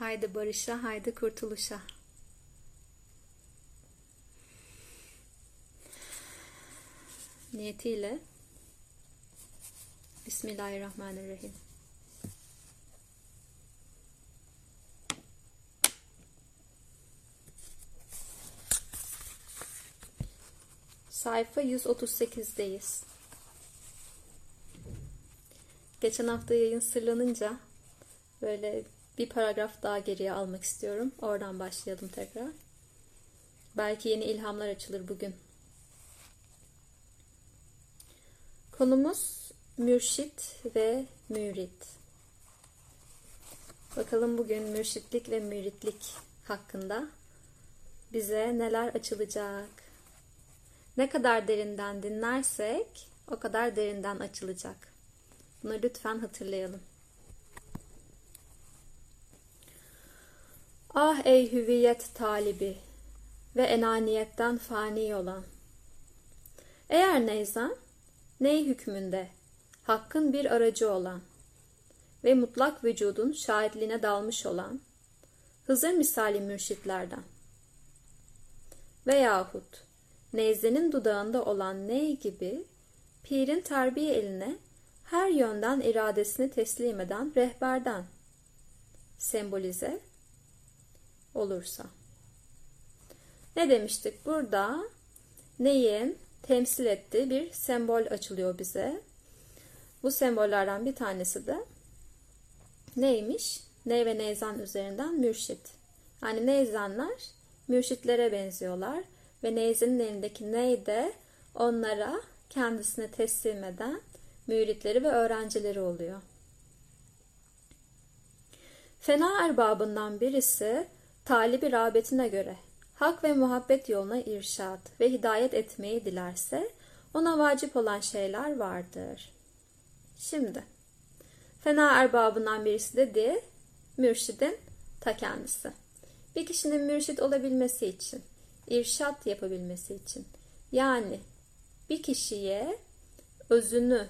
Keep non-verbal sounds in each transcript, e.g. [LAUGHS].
Haydi barışa, haydi kurtuluşa. Niyetiyle Bismillahirrahmanirrahim. Sayfa 138'deyiz. Geçen hafta yayın sırlanınca böyle bir paragraf daha geriye almak istiyorum. Oradan başlayalım tekrar. Belki yeni ilhamlar açılır bugün. Konumuz mürşit ve mürit. Bakalım bugün mürşitlik ve müritlik hakkında bize neler açılacak? Ne kadar derinden dinlersek o kadar derinden açılacak. Bunu lütfen hatırlayalım. Ah ey hüviyet talibi ve enaniyetten fani olan. Eğer neyzen, ney hükmünde, hakkın bir aracı olan ve mutlak vücudun şahitliğine dalmış olan, Hızır misali mürşitlerden veyahut neyzenin dudağında olan ney gibi pirin terbiye eline her yönden iradesini teslim eden rehberden sembolize olursa. Ne demiştik? Burada neyin temsil ettiği bir sembol açılıyor bize. Bu sembollerden bir tanesi de neymiş? Ney ve neyzan üzerinden mürşit. Yani neyzanlar mürşitlere benziyorlar ve neyzenin elindeki ney de onlara kendisine teslim eden müritleri ve öğrencileri oluyor. Fena erbabından birisi talibi rağbetine göre hak ve muhabbet yoluna irşat ve hidayet etmeyi dilerse ona vacip olan şeyler vardır. Şimdi fena erbabından birisi dedi mürşidin ta kendisi. Bir kişinin mürşit olabilmesi için, irşat yapabilmesi için yani bir kişiye özünü,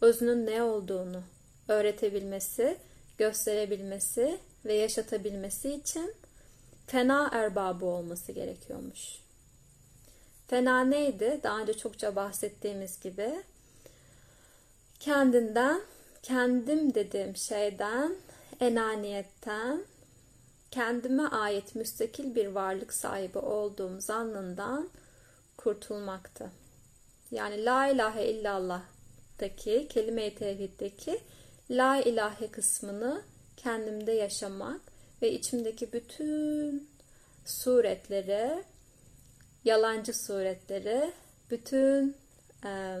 özünün ne olduğunu öğretebilmesi, gösterebilmesi ve yaşatabilmesi için fena erbabı olması gerekiyormuş. Fena neydi? Daha önce çokça bahsettiğimiz gibi kendinden, kendim dediğim şeyden, enaniyetten, kendime ait müstakil bir varlık sahibi olduğum zannından kurtulmaktı. Yani la ilahe illallah'taki, kelime-i tevhiddeki la ilahe kısmını kendimde yaşamak ve içimdeki bütün suretleri, yalancı suretleri, bütün e,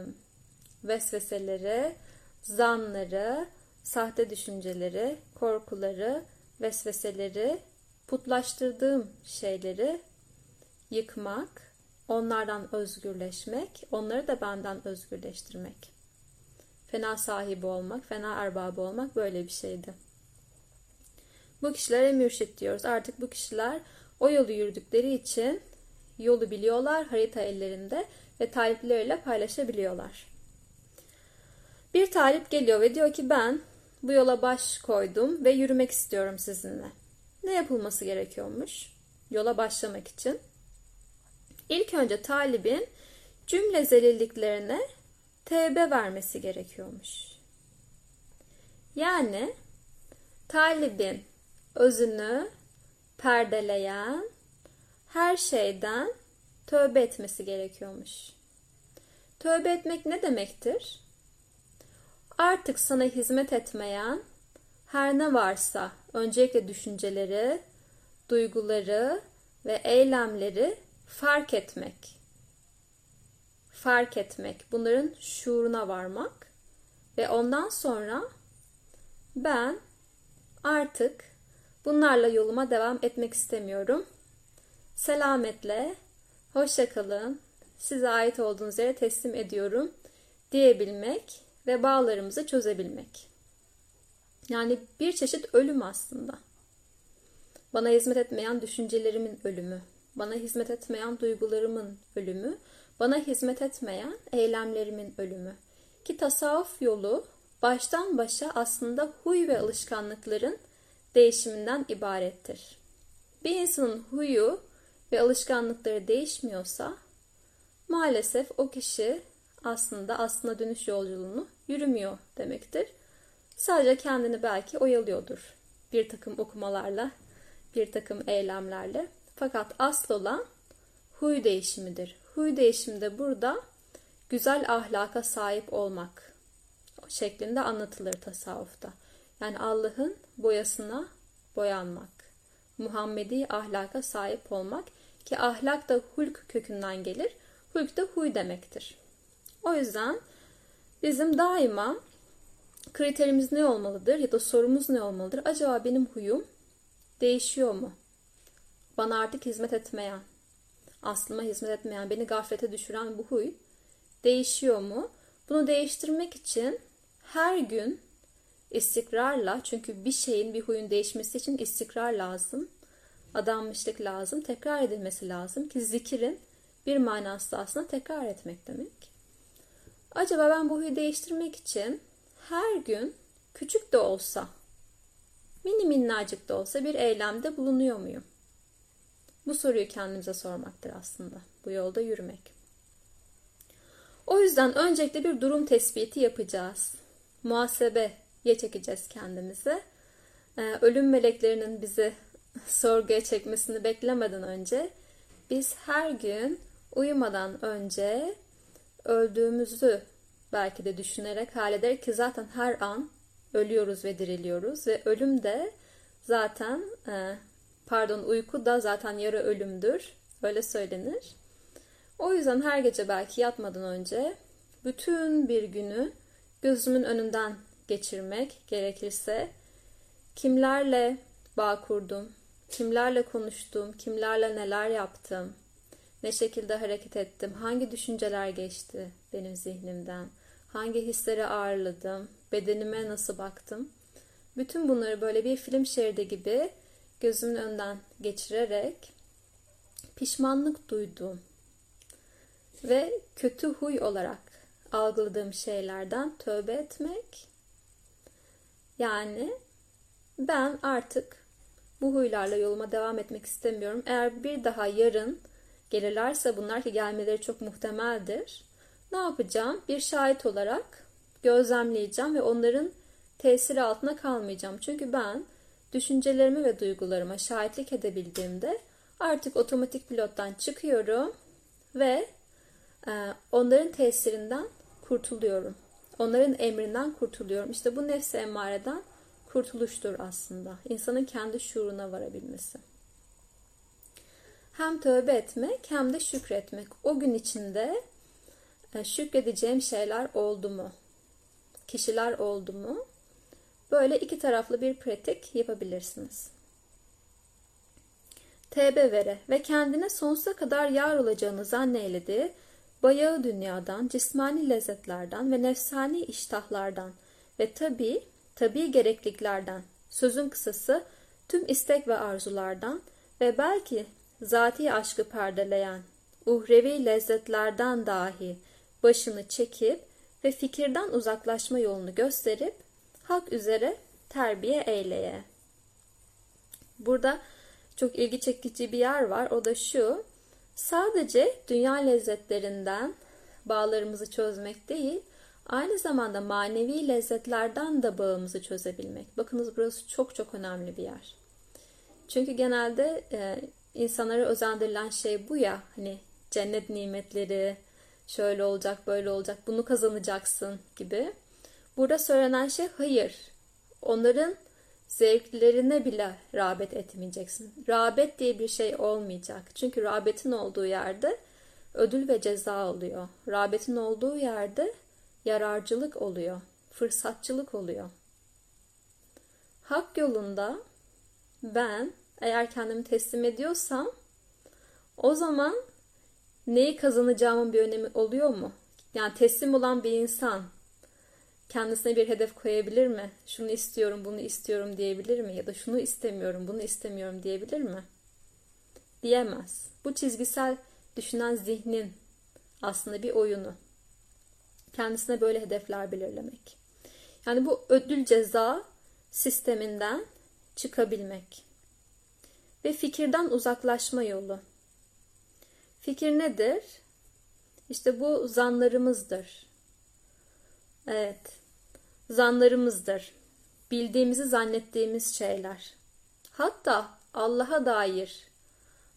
vesveseleri, zanları, sahte düşünceleri, korkuları, vesveseleri, putlaştırdığım şeyleri yıkmak, onlardan özgürleşmek, onları da benden özgürleştirmek. Fena sahibi olmak, fena erbabı olmak böyle bir şeydi. Bu kişilere mürşit diyoruz. Artık bu kişiler o yolu yürüdükleri için yolu biliyorlar, harita ellerinde ve talipleriyle paylaşabiliyorlar. Bir talip geliyor ve diyor ki ben bu yola baş koydum ve yürümek istiyorum sizinle. Ne yapılması gerekiyormuş yola başlamak için? İlk önce talibin cümle zelilliklerine tevbe vermesi gerekiyormuş. Yani talibin özünü perdeleyen her şeyden tövbe etmesi gerekiyormuş. Tövbe etmek ne demektir? Artık sana hizmet etmeyen her ne varsa öncelikle düşünceleri, duyguları ve eylemleri fark etmek. Fark etmek, bunların şuuruna varmak ve ondan sonra ben artık bunlarla yoluma devam etmek istemiyorum. Selametle, hoşça kalın, size ait olduğunuz yere teslim ediyorum diyebilmek ve bağlarımızı çözebilmek. Yani bir çeşit ölüm aslında. Bana hizmet etmeyen düşüncelerimin ölümü, bana hizmet etmeyen duygularımın ölümü, bana hizmet etmeyen eylemlerimin ölümü. Ki tasavvuf yolu baştan başa aslında huy ve alışkanlıkların değişiminden ibarettir. Bir insanın huyu ve alışkanlıkları değişmiyorsa maalesef o kişi aslında aslında dönüş yolculuğunu yürümüyor demektir. Sadece kendini belki oyalıyordur bir takım okumalarla, bir takım eylemlerle. Fakat asıl olan huy değişimidir. Huy değişimi de burada güzel ahlaka sahip olmak şeklinde anlatılır tasavvufta. Yani Allah'ın boyasına boyanmak. Muhammedi ahlaka sahip olmak ki ahlak da hulk kökünden gelir. Hulk da huy demektir. O yüzden bizim daima kriterimiz ne olmalıdır ya da sorumuz ne olmalıdır? Acaba benim huyum değişiyor mu? Bana artık hizmet etmeyen, aslıma hizmet etmeyen, beni gaflete düşüren bu huy değişiyor mu? Bunu değiştirmek için her gün istikrarla çünkü bir şeyin bir huyun değişmesi için istikrar lazım. Adanmışlık lazım. Tekrar edilmesi lazım ki zikirin bir manası aslında tekrar etmek demek. Acaba ben bu huyu değiştirmek için her gün küçük de olsa, mini minnacık da olsa bir eylemde bulunuyor muyum? Bu soruyu kendimize sormaktır aslında. Bu yolda yürümek. O yüzden öncelikle bir durum tespiti yapacağız. Muhasebeye çekeceğiz kendimizi. Ee, ölüm meleklerinin bizi [LAUGHS] sorguya çekmesini beklemeden önce biz her gün uyumadan önce öldüğümüzü belki de düşünerek halleder ki zaten her an ölüyoruz ve diriliyoruz ve ölüm de zaten e, pardon uyku da zaten yarı ölümdür öyle söylenir. O yüzden her gece belki yatmadan önce bütün bir günü gözümün önünden geçirmek gerekirse kimlerle bağ kurdum, kimlerle konuştum, kimlerle neler yaptım, ne şekilde hareket ettim, hangi düşünceler geçti benim zihnimden, hangi hisleri ağırladım, bedenime nasıl baktım. Bütün bunları böyle bir film şeridi gibi gözümün önden geçirerek pişmanlık duyduğum ve kötü huy olarak algıladığım şeylerden tövbe etmek. Yani ben artık bu huylarla yoluma devam etmek istemiyorum. Eğer bir daha yarın gelirlerse bunlar ki gelmeleri çok muhtemeldir. Ne yapacağım? Bir şahit olarak gözlemleyeceğim ve onların tesiri altına kalmayacağım. Çünkü ben düşüncelerimi ve duygularıma şahitlik edebildiğimde artık otomatik pilottan çıkıyorum ve e, onların tesirinden kurtuluyorum. Onların emrinden kurtuluyorum. İşte bu nefsi emmareden kurtuluştur aslında. İnsanın kendi şuuruna varabilmesi. Hem tövbe etmek hem de şükretmek. O gün içinde e, şükredeceğim şeyler oldu mu? Kişiler oldu mu? Böyle iki taraflı bir pratik yapabilirsiniz. Tevbe vere ve kendine sonsuza kadar yar olacağını zanneylediği bayağı dünyadan, cismani lezzetlerden ve nefsani iştahlardan ve tabi, tabi gerekliklerden, sözün kısası tüm istek ve arzulardan ve belki zati aşkı perdeleyen uhrevi lezzetlerden dahi başını çekip ve fikirden uzaklaşma yolunu gösterip hak üzere terbiye eyleye. Burada çok ilgi çekici bir yer var. O da şu. Sadece dünya lezzetlerinden bağlarımızı çözmek değil, aynı zamanda manevi lezzetlerden de bağımızı çözebilmek. Bakınız burası çok çok önemli bir yer. Çünkü genelde e, insanlara özendirilen şey bu ya, hani cennet nimetleri, şöyle olacak, böyle olacak, bunu kazanacaksın gibi. Burada söylenen şey hayır. Onların zevklerine bile rağbet etmeyeceksin. Rağbet diye bir şey olmayacak. Çünkü rağbetin olduğu yerde ödül ve ceza oluyor. Rağbetin olduğu yerde yararcılık oluyor. Fırsatçılık oluyor. Hak yolunda ben eğer kendimi teslim ediyorsam o zaman neyi kazanacağımın bir önemi oluyor mu? Yani teslim olan bir insan kendisine bir hedef koyabilir mi? Şunu istiyorum, bunu istiyorum diyebilir mi? Ya da şunu istemiyorum, bunu istemiyorum diyebilir mi? Diyemez. Bu çizgisel düşünen zihnin aslında bir oyunu. Kendisine böyle hedefler belirlemek. Yani bu ödül ceza sisteminden çıkabilmek. Ve fikirden uzaklaşma yolu. Fikir nedir? İşte bu zanlarımızdır. Evet, zanlarımızdır. Bildiğimizi zannettiğimiz şeyler. Hatta Allah'a dair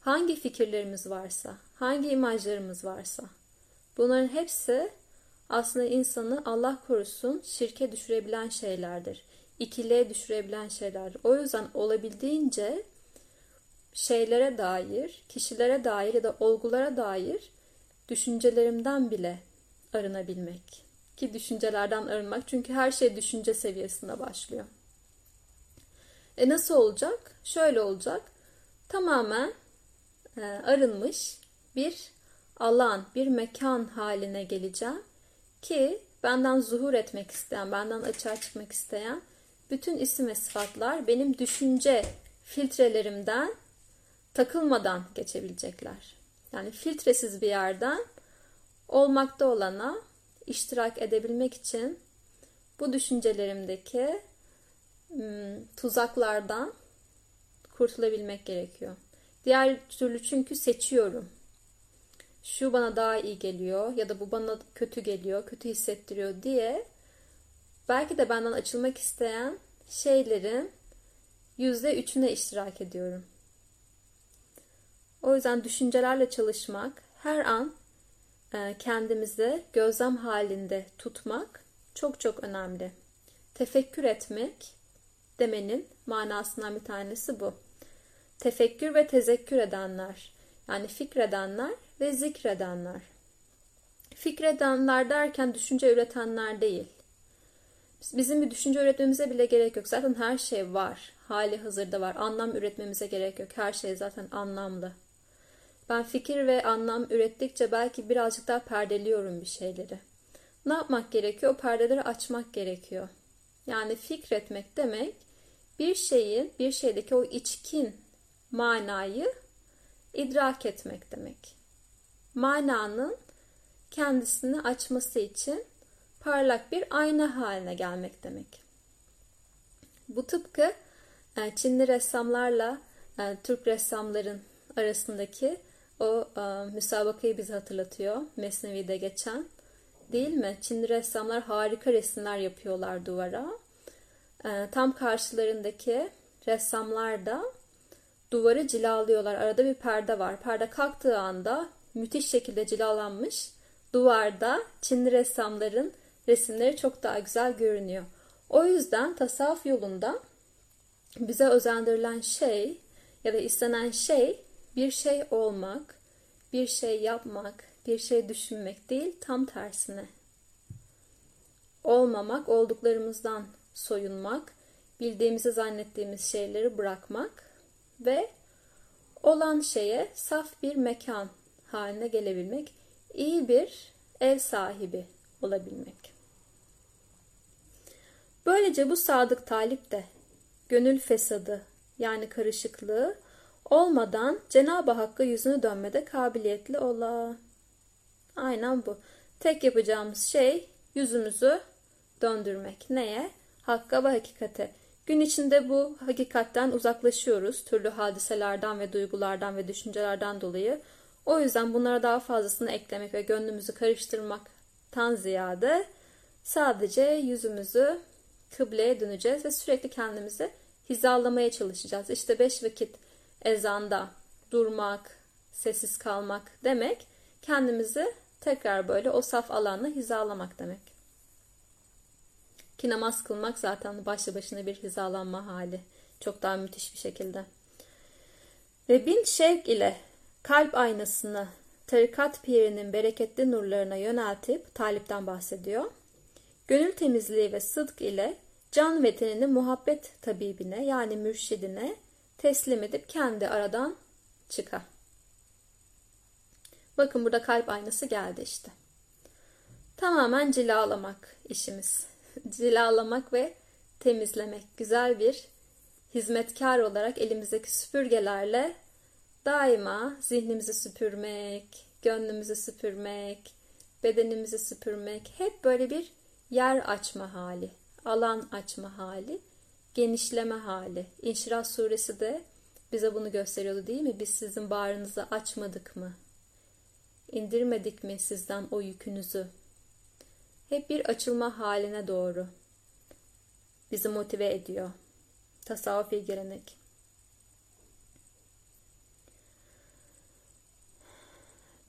hangi fikirlerimiz varsa, hangi imajlarımız varsa bunların hepsi aslında insanı Allah korusun şirke düşürebilen şeylerdir. İkiliğe düşürebilen şeylerdir. O yüzden olabildiğince şeylere dair, kişilere dair ya da olgulara dair düşüncelerimden bile arınabilmek. Ki düşüncelerden arınmak çünkü her şey düşünce seviyesinde başlıyor. E nasıl olacak? Şöyle olacak. Tamamen e, arınmış bir alan, bir mekan haline geleceğim ki benden zuhur etmek isteyen, benden açığa çıkmak isteyen bütün isim ve sıfatlar benim düşünce filtrelerimden takılmadan geçebilecekler. Yani filtresiz bir yerden olmakta olana iştirak edebilmek için bu düşüncelerimdeki tuzaklardan kurtulabilmek gerekiyor. Diğer türlü çünkü seçiyorum. Şu bana daha iyi geliyor ya da bu bana kötü geliyor, kötü hissettiriyor diye belki de benden açılmak isteyen şeylerin yüzde üçüne iştirak ediyorum. O yüzden düşüncelerle çalışmak, her an kendimizi gözlem halinde tutmak çok çok önemli. Tefekkür etmek demenin manasından bir tanesi bu. Tefekkür ve tezekkür edenler, yani fikredenler ve zikredenler. Fikredenler derken düşünce üretenler değil. Bizim bir düşünce üretmemize bile gerek yok. Zaten her şey var. Hali hazırda var. Anlam üretmemize gerek yok. Her şey zaten anlamlı. Ben fikir ve anlam ürettikçe belki birazcık daha perdeliyorum bir şeyleri. Ne yapmak gerekiyor? O perdeleri açmak gerekiyor. Yani fikretmek demek bir şeyin, bir şeydeki o içkin manayı idrak etmek demek. Mananın kendisini açması için parlak bir ayna haline gelmek demek. Bu tıpkı e, Çinli ressamlarla e, Türk ressamların arasındaki o e, müsabakayı bize hatırlatıyor. Mesnevi'de geçen. Değil mi? Çinli ressamlar harika resimler yapıyorlar duvara. E, tam karşılarındaki ressamlar da duvarı cilalıyorlar. Arada bir perde var. Perde kalktığı anda müthiş şekilde cilalanmış duvarda Çinli ressamların resimleri çok daha güzel görünüyor. O yüzden tasavvuf yolunda bize özendirilen şey ya da istenen şey bir şey olmak, bir şey yapmak, bir şey düşünmek değil, tam tersine. Olmamak, olduklarımızdan soyunmak, bildiğimizi zannettiğimiz şeyleri bırakmak ve olan şeye saf bir mekan haline gelebilmek, iyi bir ev sahibi olabilmek. Böylece bu sadık talip de gönül fesadı yani karışıklığı olmadan Cenab-ı Hakk'a yüzünü dönmede kabiliyetli ola. Aynen bu. Tek yapacağımız şey yüzümüzü döndürmek. Neye? Hakka ve hakikate. Gün içinde bu hakikatten uzaklaşıyoruz. Türlü hadiselerden ve duygulardan ve düşüncelerden dolayı. O yüzden bunlara daha fazlasını eklemek ve gönlümüzü karıştırmaktan ziyade sadece yüzümüzü kıbleye döneceğiz ve sürekli kendimizi hizalamaya çalışacağız. İşte beş vakit ezanda durmak, sessiz kalmak demek kendimizi tekrar böyle o saf alanla hizalamak demek. Ki namaz kılmak zaten başlı başına bir hizalanma hali. Çok daha müthiş bir şekilde. Ve bin şevk ile kalp aynasını tarikat pirinin bereketli nurlarına yöneltip talipten bahsediyor. Gönül temizliği ve sıdk ile can ve tenini muhabbet tabibine yani mürşidine teslim edip kendi aradan çıkar. Bakın burada kalp aynası geldi işte. Tamamen cilalamak işimiz. [LAUGHS] cilalamak ve temizlemek. Güzel bir hizmetkar olarak elimizdeki süpürgelerle daima zihnimizi süpürmek, gönlümüzü süpürmek, bedenimizi süpürmek. Hep böyle bir yer açma hali, alan açma hali genişleme hali. İnşirah suresi de bize bunu gösteriyordu değil mi? Biz sizin bağrınızı açmadık mı? İndirmedik mi sizden o yükünüzü? Hep bir açılma haline doğru bizi motive ediyor. Tasavvufi gelenek.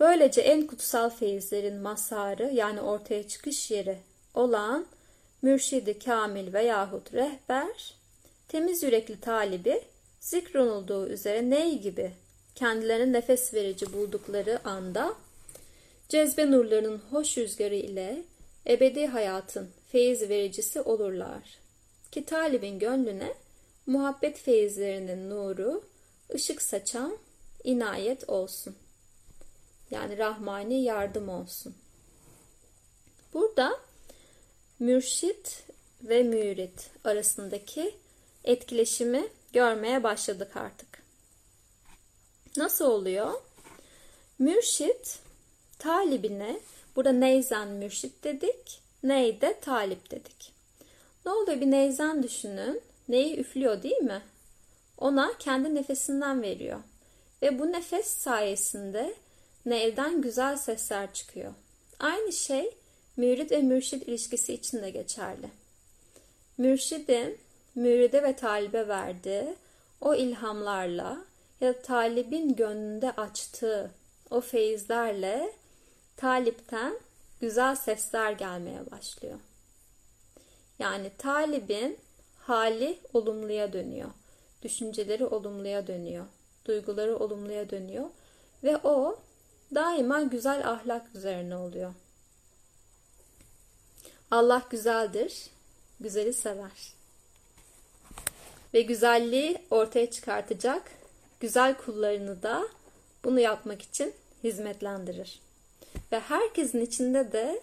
Böylece en kutsal feyizlerin masarı yani ortaya çıkış yeri olan mürşidi kamil veyahut rehber, temiz yürekli talibi zikrolunduğu üzere ney gibi kendilerine nefes verici buldukları anda cezbe nurlarının hoş rüzgarı ile ebedi hayatın feyiz vericisi olurlar. Ki talibin gönlüne muhabbet feyizlerinin nuru ışık saçan inayet olsun. Yani rahmani yardım olsun. Burada mürşit ve mürit arasındaki etkileşimi görmeye başladık artık. Nasıl oluyor? Mürşit talibine burada neyzen mürşit dedik, neyde talip dedik. Ne oluyor bir neyzen düşünün. Neyi üflüyor değil mi? Ona kendi nefesinden veriyor. Ve bu nefes sayesinde nevden güzel sesler çıkıyor. Aynı şey mürid ve mürşid ilişkisi için de geçerli. Mürşidin müride ve talibe verdiği o ilhamlarla ya da talibin gönlünde açtığı o feyizlerle talipten güzel sesler gelmeye başlıyor. Yani talibin hali olumluya dönüyor. Düşünceleri olumluya dönüyor. Duyguları olumluya dönüyor. Ve o daima güzel ahlak üzerine oluyor. Allah güzeldir, güzeli sever. Ve güzelliği ortaya çıkartacak güzel kullarını da bunu yapmak için hizmetlendirir. Ve herkesin içinde de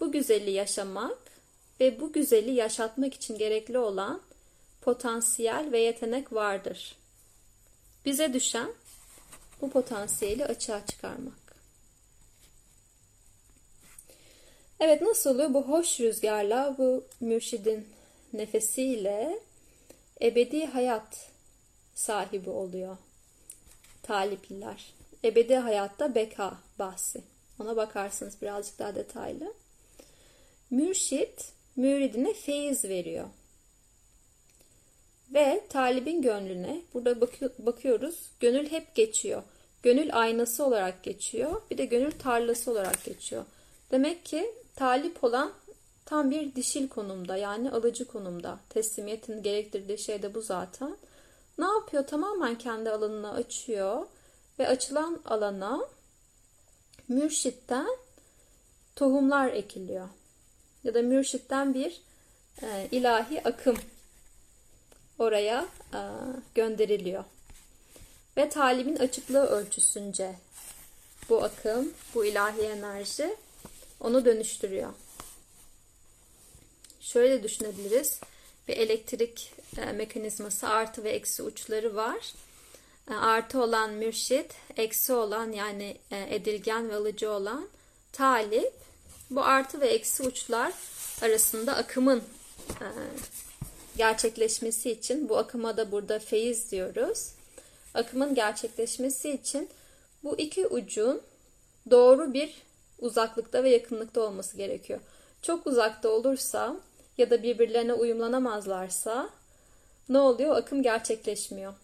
bu güzeli yaşamak ve bu güzeli yaşatmak için gerekli olan potansiyel ve yetenek vardır. Bize düşen bu potansiyeli açığa çıkarmak. Evet nasıl oluyor? Bu hoş rüzgarla, bu mürşidin nefesiyle ebedi hayat sahibi oluyor talipliler. Ebedi hayatta beka bahsi. Ona bakarsınız birazcık daha detaylı. Mürşit müridine feyiz veriyor. Ve talibin gönlüne burada bakıyoruz gönül hep geçiyor. Gönül aynası olarak geçiyor. Bir de gönül tarlası olarak geçiyor. Demek ki talip olan tam bir dişil konumda yani alıcı konumda. Teslimiyetin gerektirdiği şey de bu zaten. Ne yapıyor? Tamamen kendi alanını açıyor ve açılan alana mürşitten tohumlar ekiliyor. Ya da mürşitten bir e, ilahi akım oraya e, gönderiliyor. Ve talibin açıklığı ölçüsünce bu akım, bu ilahi enerji onu dönüştürüyor. Şöyle düşünebiliriz. Bir elektrik e, mekanizması artı ve eksi uçları var. E, artı olan mürşit, eksi olan yani e, edilgen ve alıcı olan talip. Bu artı ve eksi uçlar arasında akımın gerçekleşmesi için bu akıma da burada feyiz diyoruz. Akımın gerçekleşmesi için bu iki ucun doğru bir uzaklıkta ve yakınlıkta olması gerekiyor. Çok uzakta olursa ya da birbirlerine uyumlanamazlarsa ne oluyor? Akım gerçekleşmiyor.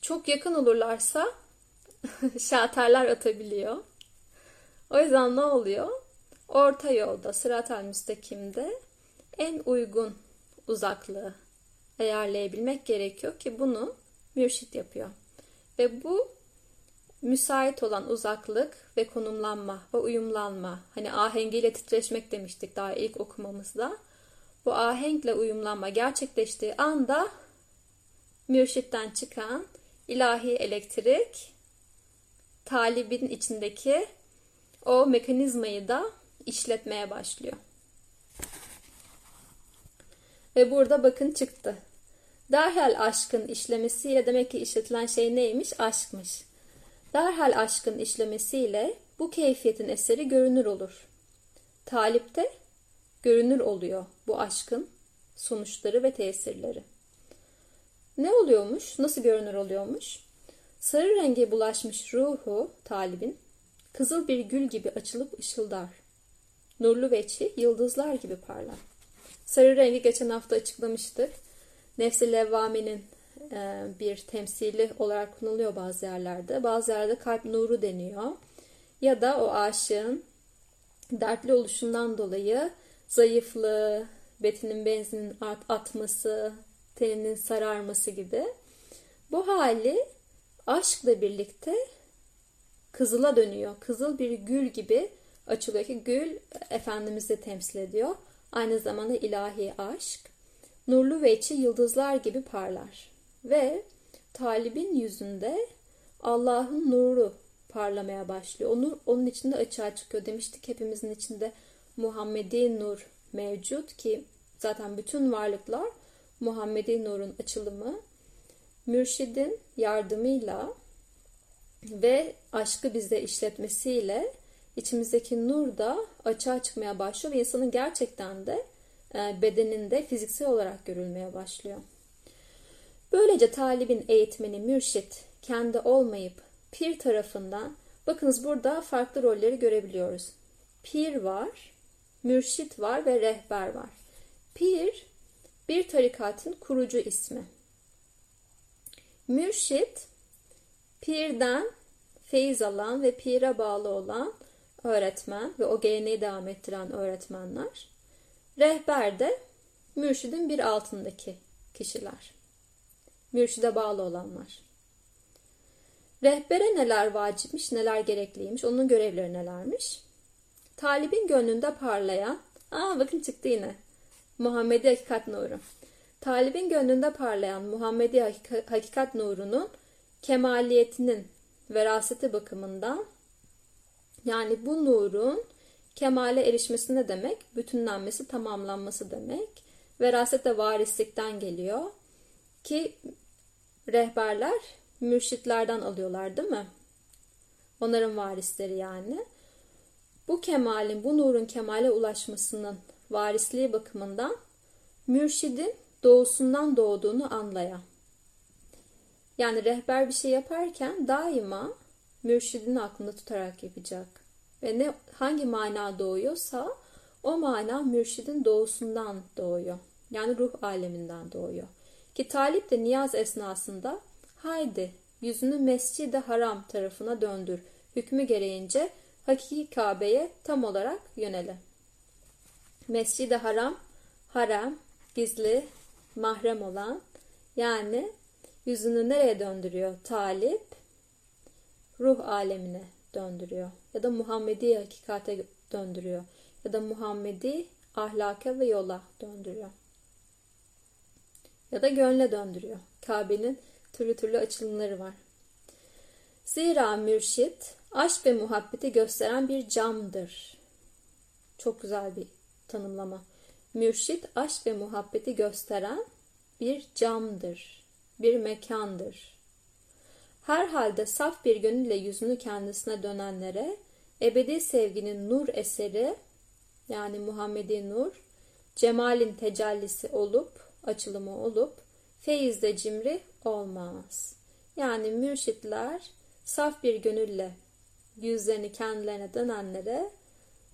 Çok yakın olurlarsa [LAUGHS] şaterler atabiliyor. O yüzden ne oluyor? Orta yolda, sırat-el müstakimde en uygun uzaklığı ayarlayabilmek gerekiyor ki bunu mürşit yapıyor. Ve bu müsait olan uzaklık ve konumlanma ve uyumlanma. Hani ahengiyle titreşmek demiştik daha ilk okumamızda. Bu ahenkle uyumlanma gerçekleştiği anda mürşitten çıkan ilahi elektrik talibin içindeki o mekanizmayı da işletmeye başlıyor. Ve burada bakın çıktı. Derhal aşkın işlemesiyle demek ki işletilen şey neymiş? Aşkmış. Derhal aşkın işlemesiyle bu keyfiyetin eseri görünür olur. Talipte görünür oluyor bu aşkın sonuçları ve tesirleri. Ne oluyormuş? Nasıl görünür oluyormuş? Sarı renge bulaşmış ruhu talibin kızıl bir gül gibi açılıp ışıldar. Nurlu veçi yıldızlar gibi parlar. Sarı rengi geçen hafta açıklamıştık. Nefsi levvamenin bir temsili olarak kullanılıyor bazı yerlerde. Bazı yerlerde kalp nuru deniyor. Ya da o aşığın dertli oluşundan dolayı zayıflığı, betinin benzinin atması, teninin sararması gibi. Bu hali aşkla birlikte kızıla dönüyor. Kızıl bir gül gibi açılıyor ki gül Efendimiz'i temsil ediyor. Aynı zamanda ilahi aşk. Nurlu ve içi yıldızlar gibi parlar. Ve talibin yüzünde Allah'ın nuru parlamaya başlıyor. O nur onun içinde açığa çıkıyor. Demiştik hepimizin içinde Muhammedi nur mevcut ki zaten bütün varlıklar Muhammedi nurun açılımı. Mürşidin yardımıyla ve aşkı bizde işletmesiyle içimizdeki nur da açığa çıkmaya başlıyor ve insanın gerçekten de e, bedeninde fiziksel olarak görülmeye başlıyor. Böylece talibin eğitmeni mürşit kendi olmayıp pir tarafından bakınız burada farklı rolleri görebiliyoruz. Pir var, mürşit var ve rehber var. Pir bir tarikatın kurucu ismi. Mürşit pirden feyiz alan ve pire bağlı olan öğretmen ve o geleneği devam ettiren öğretmenler. Rehber de mürşidin bir altındaki kişiler. Mürşide bağlı olanlar. Rehbere neler vacipmiş, neler gerekliymiş, onun görevleri nelermiş? Talibin gönlünde parlayan, aa bakın çıktı yine, Muhammedi Hakikat Nuru. Talibin gönlünde parlayan Muhammedi Hakikat Nuru'nun kemaliyetinin veraseti bakımından yani bu nurun kemale erişmesi ne demek? Bütünlenmesi, tamamlanması demek. Veraset de varislikten geliyor. Ki rehberler mürşitlerden alıyorlar değil mi? Onların varisleri yani. Bu kemalin, bu nurun kemale ulaşmasının varisliği bakımından mürşidin doğusundan doğduğunu anlayan. Yani rehber bir şey yaparken daima mürşidini aklında tutarak yapacak. Ve ne hangi mana doğuyorsa o mana mürşidin doğusundan doğuyor. Yani ruh aleminden doğuyor. Ki talip de niyaz esnasında haydi yüzünü mescid haram tarafına döndür. Hükmü gereğince hakiki Kabe'ye tam olarak yönele. mescid haram, harem, gizli, mahrem olan yani yüzünü nereye döndürüyor talip? Ruh alemine döndürüyor. Ya da Muhammedi hakikate döndürüyor. Ya da Muhammedi ahlaka ve yola döndürüyor. Ya da gönle döndürüyor. Kabe'nin türlü türlü açılımları var. Zira mürşit aşk ve muhabbeti gösteren bir camdır. Çok güzel bir tanımlama. Mürşit aşk ve muhabbeti gösteren bir camdır, bir mekandır. Herhalde saf bir gönülle yüzünü kendisine dönenlere ebedi sevginin nur eseri yani Muhammedi Nur cemalin tecellisi olup açılımı olup feyizde cimri olmaz. Yani mürşitler saf bir gönülle yüzlerini kendilerine dönenlere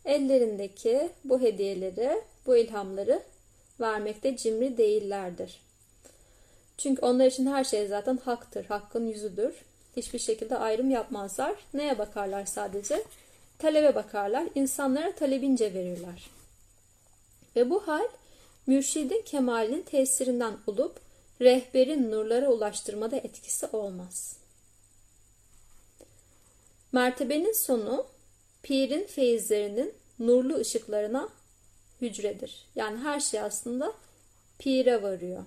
ellerindeki bu hediyeleri, bu ilhamları vermekte cimri değillerdir. Çünkü onlar için her şey zaten haktır, hakkın yüzüdür. Hiçbir şekilde ayrım yapmazlar. Neye bakarlar sadece? Talebe bakarlar. İnsanlara talebince verirler. Ve bu hal mürşidin kemalinin tesirinden olup rehberin nurlara ulaştırmada etkisi olmaz. Mertebenin sonu pirin feyizlerinin nurlu ışıklarına hücredir. Yani her şey aslında pire varıyor.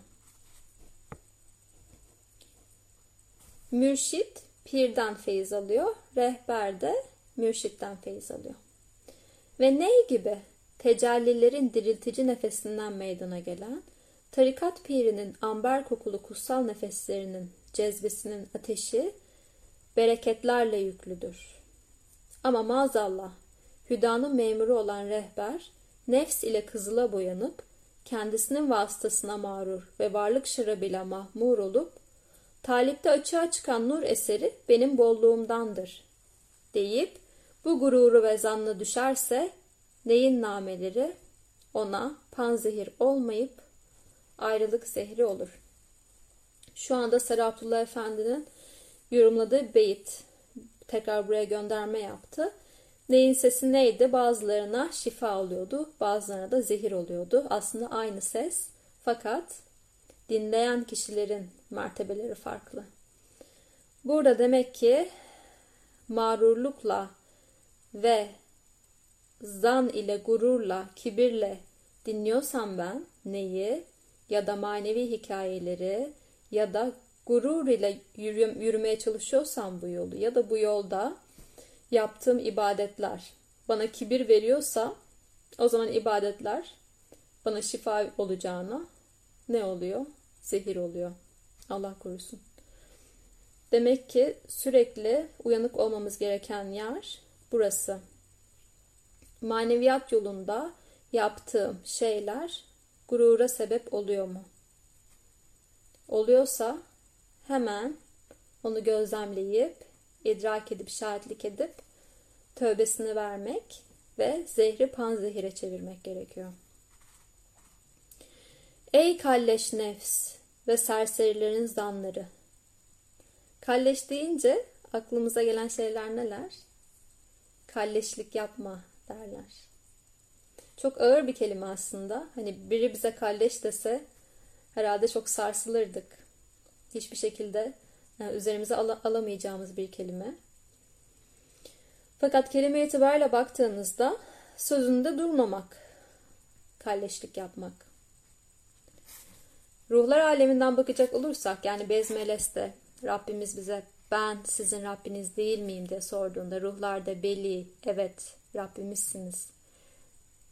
Mürşit pirden feyiz alıyor, rehber de mürşitten feyiz alıyor. Ve ney gibi tecellilerin diriltici nefesinden meydana gelen, tarikat pirinin amber kokulu kutsal nefeslerinin cezbesinin ateşi bereketlerle yüklüdür. Ama maazallah hüdanın memuru olan rehber nefs ile kızıla boyanıp kendisinin vasıtasına mağrur ve varlık şarabıyla mahmur olup, talipte açığa çıkan nur eseri benim bolluğumdandır deyip bu gururu ve zannı düşerse nameleri ona panzehir olmayıp ayrılık zehri olur. Şu anda Sarı Abdullah Efendi'nin yorumladığı beyit tekrar buraya gönderme yaptı. Neyin sesi neydi? Bazılarına şifa oluyordu, bazılarına da zehir oluyordu. Aslında aynı ses fakat dinleyen kişilerin mertebeleri farklı. Burada demek ki mağrurlukla ve zan ile gururla, kibirle dinliyorsam ben neyi ya da manevi hikayeleri ya da gurur ile yürümeye çalışıyorsam bu yolu ya da bu yolda yaptığım ibadetler bana kibir veriyorsa o zaman ibadetler bana şifa olacağına ne oluyor? Zehir oluyor. Allah korusun. Demek ki sürekli uyanık olmamız gereken yer burası. Maneviyat yolunda yaptığım şeyler gurura sebep oluyor mu? Oluyorsa hemen onu gözlemleyip, idrak edip, şahitlik edip tövbesini vermek ve zehri panzehire çevirmek gerekiyor. Ey kalleş nefs ve serserilerin zanları. Kalleş deyince aklımıza gelen şeyler neler? Kalleşlik yapma derler. Çok ağır bir kelime aslında. Hani biri bize kalleş dese herhalde çok sarsılırdık. Hiçbir şekilde e, üzerimize al- alamayacağımız bir kelime. Fakat kelime itibariyle baktığınızda sözünde durmamak, kalleşlik yapmak. Ruhlar aleminden bakacak olursak yani Bezmeles'te Rabbimiz bize ben sizin Rabbiniz değil miyim diye sorduğunda ruhlarda beli evet Rabbimizsiniz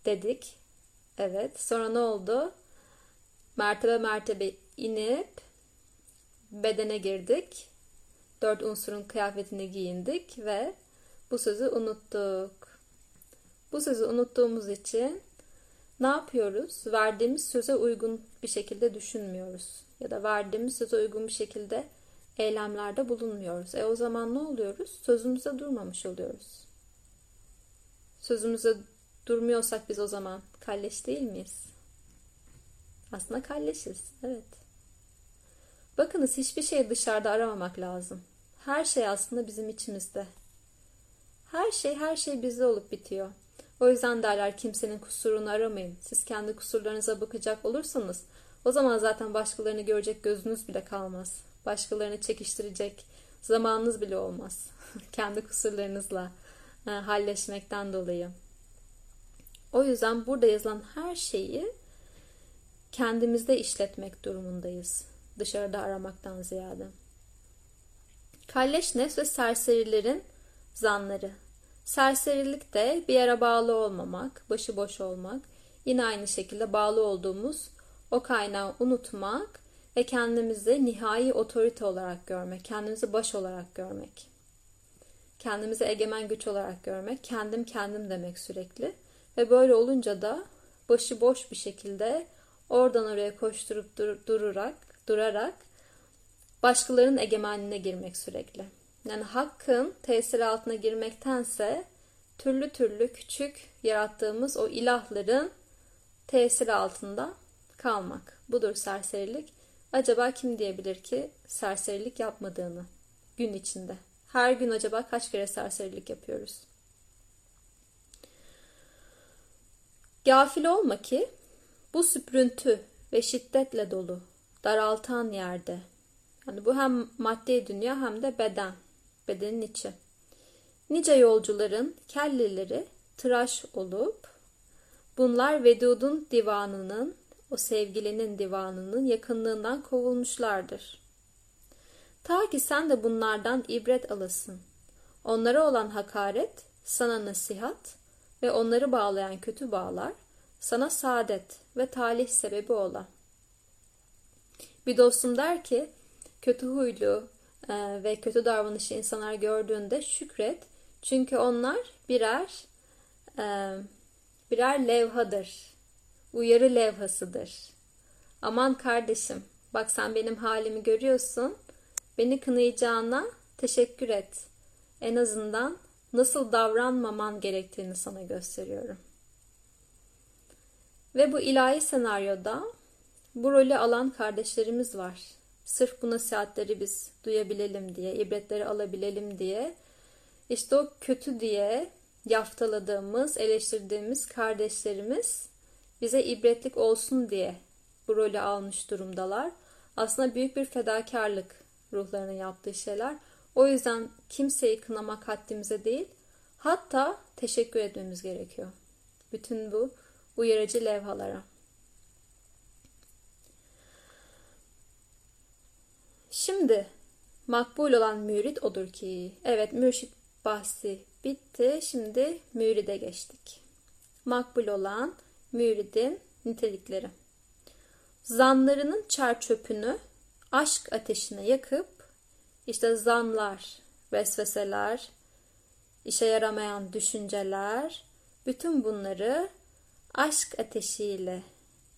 dedik. Evet. Sonra ne oldu? Mertebe mertebe inip bedene girdik. Dört unsurun kıyafetini giyindik ve bu sözü unuttuk. Bu sözü unuttuğumuz için ne yapıyoruz? Verdiğimiz söze uygun bir şekilde düşünmüyoruz. Ya da verdiğimiz söze uygun bir şekilde eylemlerde bulunmuyoruz. E o zaman ne oluyoruz? Sözümüze durmamış oluyoruz. Sözümüze durmuyorsak biz o zaman kalleş değil miyiz? Aslında kalleşiz. Evet. Bakınız hiçbir şey dışarıda aramamak lazım. Her şey aslında bizim içimizde. Her şey her şey bizde olup bitiyor. O yüzden derler kimsenin kusurunu aramayın. Siz kendi kusurlarınıza bakacak olursanız o zaman zaten başkalarını görecek gözünüz bile kalmaz. Başkalarını çekiştirecek zamanınız bile olmaz. [LAUGHS] kendi kusurlarınızla e, halleşmekten dolayı. O yüzden burada yazılan her şeyi kendimizde işletmek durumundayız. Dışarıda aramaktan ziyade. Kalleş nefs ve serserilerin zanları. Serserilik de bir yere bağlı olmamak, başıboş olmak, yine aynı şekilde bağlı olduğumuz o kaynağı unutmak ve kendimizi nihai otorite olarak görmek, kendimizi baş olarak görmek. Kendimizi egemen güç olarak görmek, kendim kendim demek sürekli. Ve böyle olunca da başı boş bir şekilde oradan oraya koşturup dur durarak, durarak başkalarının egemenliğine girmek sürekli. Yani hakkın tesir altına girmektense türlü türlü küçük yarattığımız o ilahların tesir altında kalmak. Budur serserilik. Acaba kim diyebilir ki serserilik yapmadığını gün içinde? Her gün acaba kaç kere serserilik yapıyoruz? Gafil olma ki bu süprüntü ve şiddetle dolu daraltan yerde yani bu hem maddi dünya hem de beden bedenin içi. Nice yolcuların kelleleri tıraş olup bunlar Vedud'un divanının o sevgilinin divanının yakınlığından kovulmuşlardır. Ta ki sen de bunlardan ibret alasın. Onlara olan hakaret sana nasihat, ve onları bağlayan kötü bağlar sana saadet ve talih sebebi ola. Bir dostum der ki kötü huylu e, ve kötü davranışı insanlar gördüğünde şükret çünkü onlar birer e, birer levhadır. uyarı levhasıdır. Aman kardeşim, bak sen benim halimi görüyorsun. Beni kınayacağına teşekkür et. En azından nasıl davranmaman gerektiğini sana gösteriyorum. Ve bu ilahi senaryoda bu rolü alan kardeşlerimiz var. Sırf bu nasihatleri biz duyabilelim diye, ibretleri alabilelim diye. İşte o kötü diye yaftaladığımız, eleştirdiğimiz kardeşlerimiz bize ibretlik olsun diye bu rolü almış durumdalar. Aslında büyük bir fedakarlık ruhlarının yaptığı şeyler. O yüzden kimseyi kınamak haddimize değil, hatta teşekkür etmemiz gerekiyor. Bütün bu uyarıcı levhalara. Şimdi makbul olan mürit odur ki, evet mürşit bahsi bitti, şimdi müride geçtik. Makbul olan müridin nitelikleri. Zanlarının çerçöpünü aşk ateşine yakıp işte zanlar, vesveseler, işe yaramayan düşünceler, bütün bunları aşk ateşiyle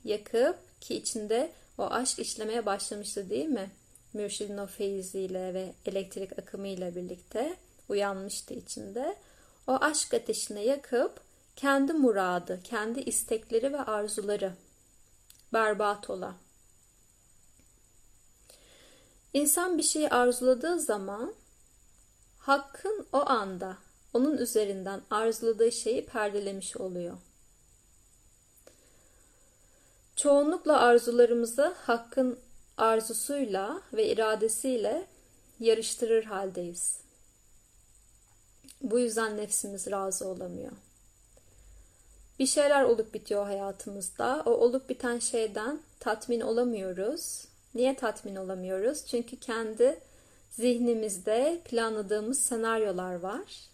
yakıp ki içinde o aşk işlemeye başlamıştı değil mi? Mürşidin o feyiziyle ve elektrik akımıyla birlikte uyanmıştı içinde. O aşk ateşine yakıp kendi muradı, kendi istekleri ve arzuları berbat ola. İnsan bir şeyi arzuladığı zaman hakkın o anda onun üzerinden arzuladığı şeyi perdelemiş oluyor. Çoğunlukla arzularımızı hakkın arzusuyla ve iradesiyle yarıştırır haldeyiz. Bu yüzden nefsimiz razı olamıyor. Bir şeyler olup bitiyor hayatımızda. O olup biten şeyden tatmin olamıyoruz. Niye tatmin olamıyoruz? Çünkü kendi zihnimizde planladığımız senaryolar var.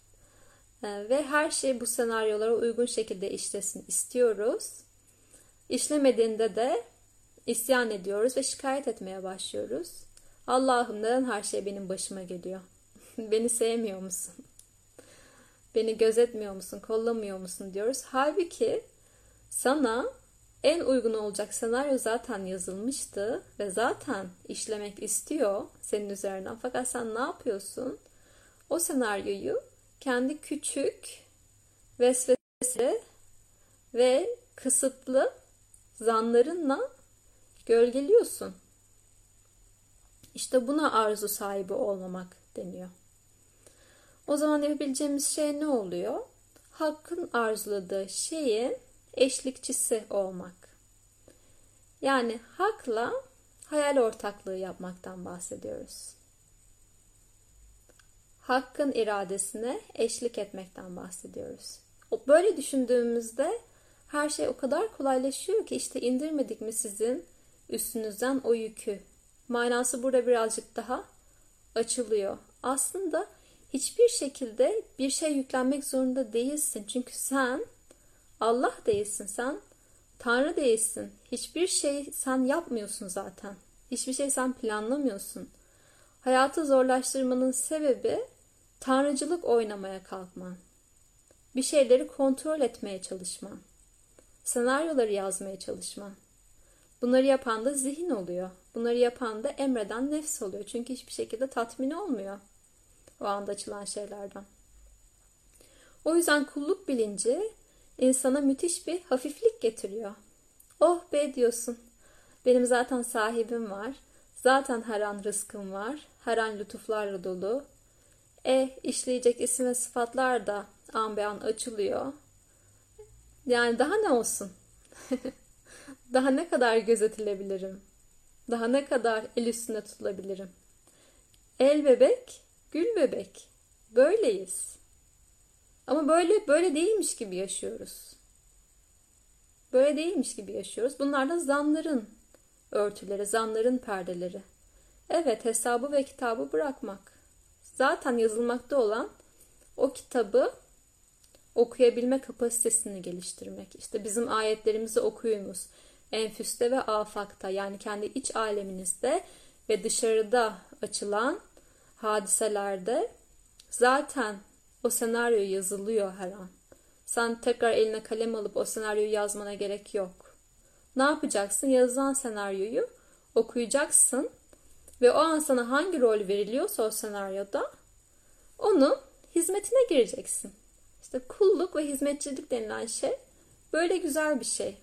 Ee, ve her şey bu senaryolara uygun şekilde işlesin istiyoruz. İşlemediğinde de isyan ediyoruz ve şikayet etmeye başlıyoruz. Allah'ım neden her şey benim başıma geliyor? [LAUGHS] Beni sevmiyor musun? Beni gözetmiyor musun? Kollamıyor musun diyoruz. Halbuki sana en uygun olacak senaryo zaten yazılmıştı ve zaten işlemek istiyor senin üzerinden. Fakat sen ne yapıyorsun? O senaryoyu kendi küçük vesvese ve kısıtlı zanlarınla gölgeliyorsun. İşte buna arzu sahibi olmamak deniyor. O zaman yapabileceğimiz şey ne oluyor? Hakkın arzuladığı şeyin eşlikçisi olmak. Yani hakla hayal ortaklığı yapmaktan bahsediyoruz. Hakkın iradesine eşlik etmekten bahsediyoruz. Böyle düşündüğümüzde her şey o kadar kolaylaşıyor ki işte indirmedik mi sizin üstünüzden o yükü. Manası burada birazcık daha açılıyor. Aslında hiçbir şekilde bir şey yüklenmek zorunda değilsin. Çünkü sen Allah değilsin. Sen Tanrı değilsin. Hiçbir şey sen yapmıyorsun zaten. Hiçbir şey sen planlamıyorsun. Hayatı zorlaştırmanın sebebi tanrıcılık oynamaya kalkman. Bir şeyleri kontrol etmeye çalışman. Senaryoları yazmaya çalışman. Bunları yapan da zihin oluyor. Bunları yapan da emreden nefs oluyor. Çünkü hiçbir şekilde tatmin olmuyor o anda açılan şeylerden. O yüzden kulluk bilinci insana müthiş bir hafiflik getiriyor. Oh be diyorsun. Benim zaten sahibim var. Zaten her an rızkım var. Her an lütuflarla dolu. E işleyecek isim ve sıfatlar da an be an açılıyor. Yani daha ne olsun? [LAUGHS] daha ne kadar gözetilebilirim? Daha ne kadar el üstünde tutulabilirim? El bebek Gül bebek. Böyleyiz. Ama böyle böyle değilmiş gibi yaşıyoruz. Böyle değilmiş gibi yaşıyoruz. Bunlar da zanların örtüleri, zanların perdeleri. Evet, hesabı ve kitabı bırakmak. Zaten yazılmakta olan o kitabı okuyabilme kapasitesini geliştirmek. İşte bizim ayetlerimizi okuyunuz. Enfüste ve afakta yani kendi iç aleminizde ve dışarıda açılan hadiselerde zaten o senaryo yazılıyor her an. Sen tekrar eline kalem alıp o senaryoyu yazmana gerek yok. Ne yapacaksın? Yazılan senaryoyu okuyacaksın ve o an sana hangi rol veriliyorsa o senaryoda onun hizmetine gireceksin. İşte kulluk ve hizmetçilik denilen şey böyle güzel bir şey.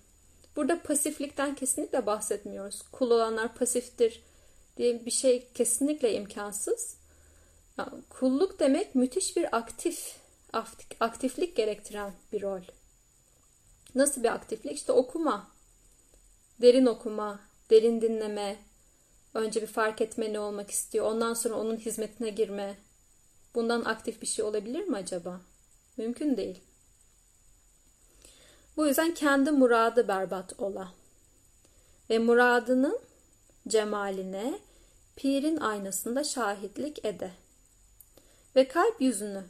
Burada pasiflikten kesinlikle bahsetmiyoruz. Kul olanlar pasiftir diye bir şey kesinlikle imkansız. Kulluk demek müthiş bir aktif, aktiflik gerektiren bir rol. Nasıl bir aktiflik? İşte okuma, derin okuma, derin dinleme, önce bir fark etme ne olmak istiyor, ondan sonra onun hizmetine girme. Bundan aktif bir şey olabilir mi acaba? Mümkün değil. Bu yüzden kendi muradı berbat ola. Ve muradının cemaline pirin aynasında şahitlik ede. Ve kalp yüzünü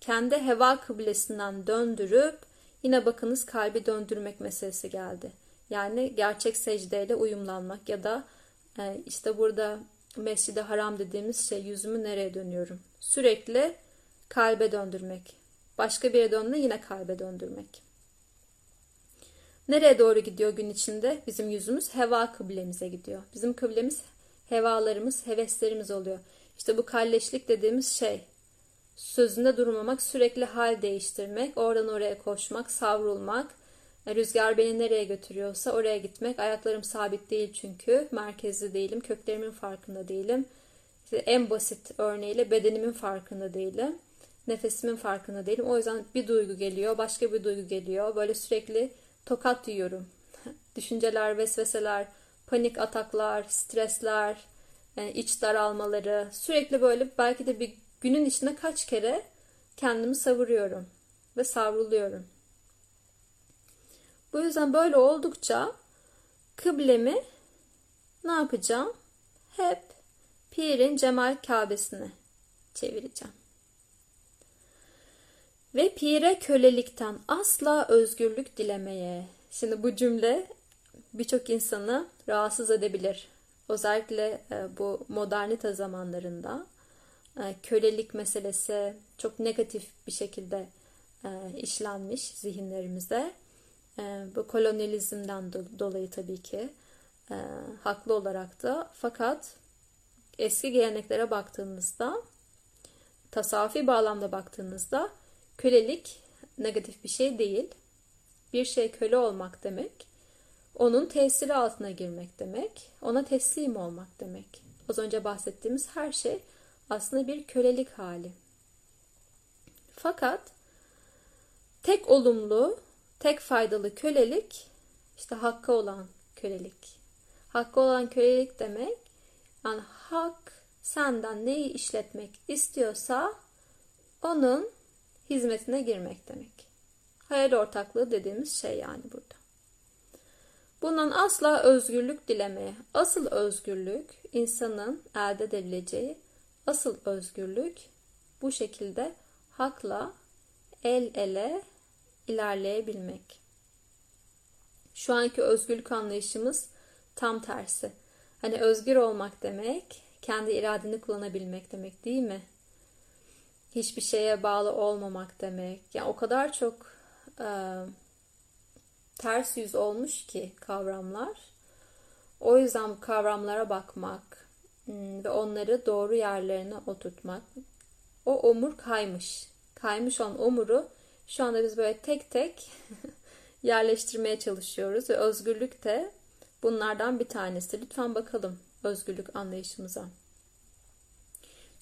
kendi heva kıblesinden döndürüp yine bakınız kalbi döndürmek meselesi geldi. Yani gerçek secdeyle uyumlanmak ya da e, işte burada mescide haram dediğimiz şey yüzümü nereye dönüyorum? Sürekli kalbe döndürmek. Başka bir yere döndüğünde yine kalbe döndürmek. Nereye doğru gidiyor gün içinde? Bizim yüzümüz heva kıblemize gidiyor. Bizim kıblemiz hevalarımız, heveslerimiz oluyor. İşte bu kalleşlik dediğimiz şey. Sözünde durmamak, sürekli hal değiştirmek, oradan oraya koşmak, savrulmak. Rüzgar beni nereye götürüyorsa oraya gitmek. Ayaklarım sabit değil çünkü. Merkezli değilim. Köklerimin farkında değilim. İşte en basit örneğiyle bedenimin farkında değilim. Nefesimin farkında değilim. O yüzden bir duygu geliyor, başka bir duygu geliyor. Böyle sürekli tokat yiyorum. [LAUGHS] Düşünceler, vesveseler, panik ataklar, stresler, yani iç daralmaları, sürekli böyle belki de bir günün içinde kaç kere kendimi savuruyorum ve savruluyorum. Bu yüzden böyle oldukça kıblemi ne yapacağım? Hep Pir'in Cemal Kabe'sine çevireceğim. Ve pire kölelikten asla özgürlük dilemeye. Şimdi bu cümle birçok insanı rahatsız edebilir. Özellikle e, bu modernite zamanlarında kölelik meselesi çok negatif bir şekilde e, işlenmiş zihinlerimize. Bu kolonyalizmden dolayı tabii ki haklı olarak da fakat eski geleneklere baktığınızda tasavvufi bağlamda baktığınızda kölelik negatif bir şey değil. Bir şey köle olmak demek onun tesiri altına girmek demek, ona teslim olmak demek. Az önce bahsettiğimiz her şey aslında bir kölelik hali. Fakat tek olumlu, tek faydalı kölelik işte hakkı olan kölelik. Hakkı olan kölelik demek yani hak senden neyi işletmek istiyorsa onun hizmetine girmek demek. Hayal ortaklığı dediğimiz şey yani burada. Bundan asla özgürlük dilemeye. Asıl özgürlük insanın elde edebileceği asıl özgürlük bu şekilde hakla el ele ilerleyebilmek. Şu anki özgürlük anlayışımız tam tersi. Hani özgür olmak demek, kendi iradeni kullanabilmek demek değil mi? Hiçbir şeye bağlı olmamak demek. Yani o kadar çok e, ters yüz olmuş ki kavramlar. O yüzden bu kavramlara bakmak ve onları doğru yerlerine oturtmak. O omur kaymış. Kaymış olan omuru şu anda biz böyle tek tek [LAUGHS] yerleştirmeye çalışıyoruz ve özgürlük de bunlardan bir tanesi. Lütfen bakalım özgürlük anlayışımıza.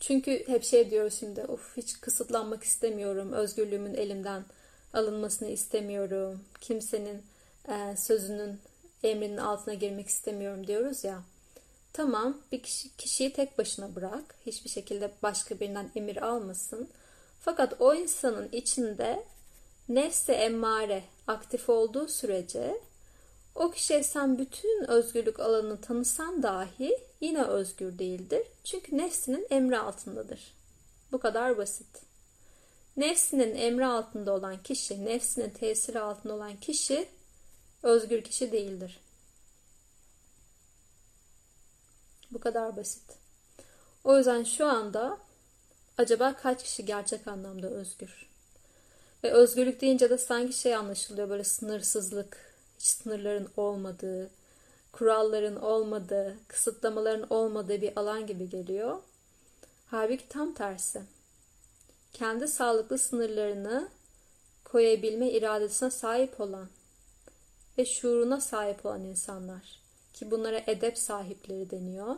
Çünkü hep şey diyoruz şimdi, of hiç kısıtlanmak istemiyorum, özgürlüğümün elimden alınmasını istemiyorum. Kimsenin e, sözünün emrinin altına girmek istemiyorum diyoruz ya. Tamam bir kişi, kişiyi tek başına bırak. Hiçbir şekilde başka birinden emir almasın. Fakat o insanın içinde nefse emmare aktif olduğu sürece o kişiye sen bütün özgürlük alanını tanısan dahi yine özgür değildir. Çünkü nefsinin emri altındadır. Bu kadar basit. Nefsinin emri altında olan kişi, nefsinin tesiri altında olan kişi özgür kişi değildir. Bu kadar basit. O yüzden şu anda acaba kaç kişi gerçek anlamda özgür? Ve özgürlük deyince de sanki şey anlaşılıyor böyle sınırsızlık, hiç sınırların olmadığı, kuralların olmadığı, kısıtlamaların olmadığı bir alan gibi geliyor. Halbuki tam tersi. Kendi sağlıklı sınırlarını koyabilme iradesine sahip olan ve şuuruna sahip olan insanlar ki bunlara edep sahipleri deniyor.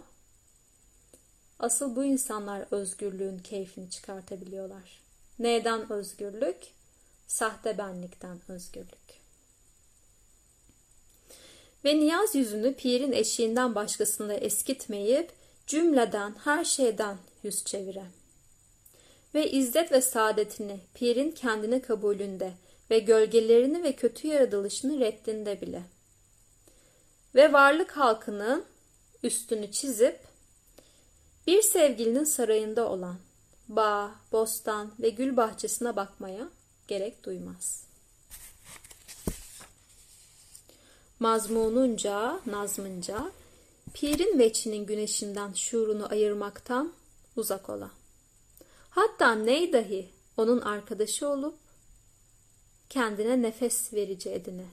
Asıl bu insanlar özgürlüğün keyfini çıkartabiliyorlar. Neyden özgürlük? Sahte benlikten özgürlük. Ve niyaz yüzünü pirin eşiğinden başkasında eskitmeyip cümleden her şeyden yüz çeviren ve izzet ve saadetini pirin kendine kabulünde ve gölgelerini ve kötü yaratılışını reddinde bile. Ve varlık halkının üstünü çizip bir sevgilinin sarayında olan bağ, bostan ve gül bahçesine bakmaya gerek duymaz. Mazmununca, nazmınca, pirin veçinin güneşinden şuurunu ayırmaktan uzak ola. Hatta ney dahi onun arkadaşı olup kendine nefes verici edine.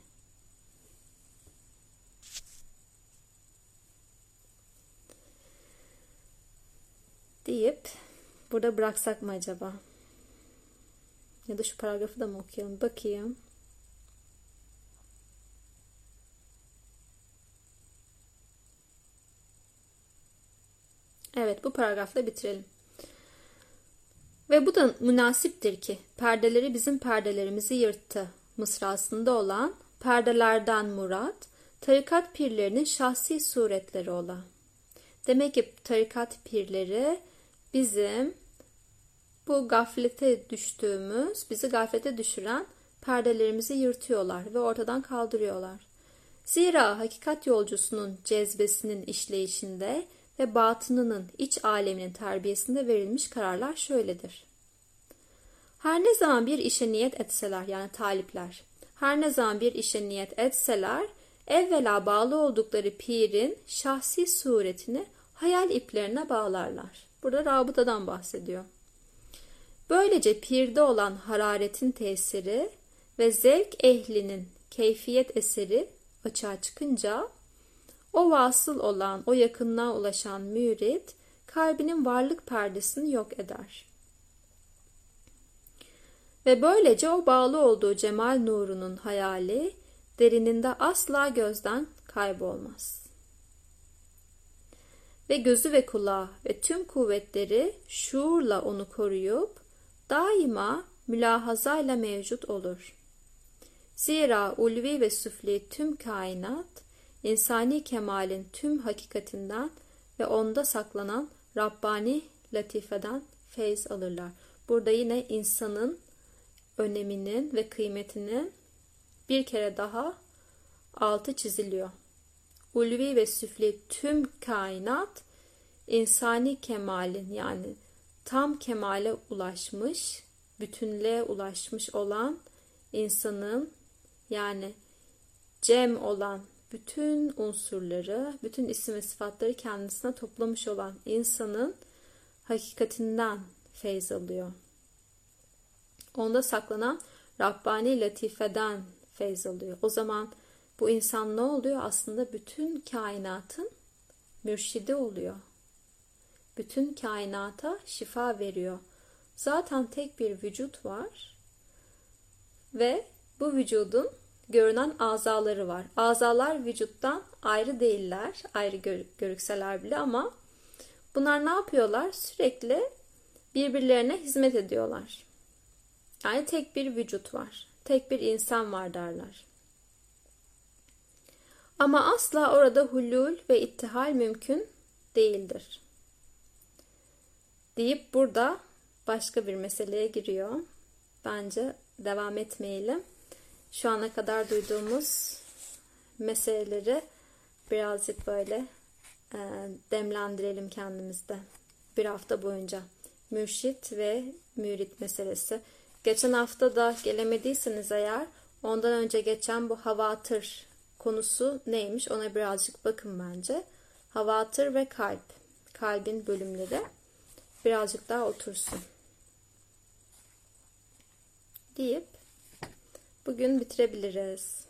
Deyip burada bıraksak mı acaba? Ya da şu paragrafı da mı okuyalım? Bakayım. Evet bu paragrafla bitirelim. Ve bu da münasiptir ki perdeleri bizim perdelerimizi yırttı. Mısrasında olan perdelerden murat, tarikat pirlerinin şahsi suretleri ola. Demek ki tarikat pirleri bizim bu gaflete düştüğümüz, bizi gaflete düşüren perdelerimizi yırtıyorlar ve ortadan kaldırıyorlar. Zira hakikat yolcusunun cezbesinin işleyişinde ve batınının iç aleminin terbiyesinde verilmiş kararlar şöyledir. Her ne zaman bir işe niyet etseler yani talipler, her ne zaman bir işe niyet etseler, evvela bağlı oldukları pirin şahsi suretini hayal iplerine bağlarlar. Burada rabıtadan bahsediyor. Böylece pirde olan hararetin tesiri ve zevk ehlinin keyfiyet eseri açığa çıkınca o vasıl olan, o yakınlığa ulaşan mürit kalbinin varlık perdesini yok eder. Ve böylece o bağlı olduğu cemal nurunun hayali derininde asla gözden kaybolmaz. Ve gözü ve kulağı ve tüm kuvvetleri şuurla onu koruyup daima mülahazayla mevcut olur. Zira ulvi ve süfli tüm kainat insani kemalin tüm hakikatinden ve onda saklanan Rabbani latifeden feyz alırlar. Burada yine insanın öneminin ve kıymetinin bir kere daha altı çiziliyor. Ulvi ve süfli tüm kainat insani kemalin yani tam kemale ulaşmış, bütünlüğe ulaşmış olan insanın yani cem olan bütün unsurları, bütün isim ve sıfatları kendisine toplamış olan insanın hakikatinden feyz alıyor. Onda saklanan Rabbani latifeden feyz alıyor. O zaman bu insan ne oluyor? Aslında bütün kainatın mürşidi oluyor. Bütün kainata şifa veriyor. Zaten tek bir vücut var ve bu vücudun görünen azaları var. Azalar vücuttan ayrı değiller, ayrı gör, görükseler bile ama bunlar ne yapıyorlar? Sürekli birbirlerine hizmet ediyorlar. Yani tek bir vücut var, tek bir insan var derler. Ama asla orada hulul ve ittihal mümkün değildir. Deyip burada başka bir meseleye giriyor. Bence devam etmeyelim şu ana kadar duyduğumuz meseleleri birazcık böyle e, demlendirelim kendimizde. Bir hafta boyunca mürşit ve mürit meselesi. Geçen hafta da gelemediyseniz eğer ondan önce geçen bu havatır konusu neymiş ona birazcık bakın bence. Havatır ve kalp. Kalbin bölümleri birazcık daha otursun. Deyip bugün bitirebiliriz.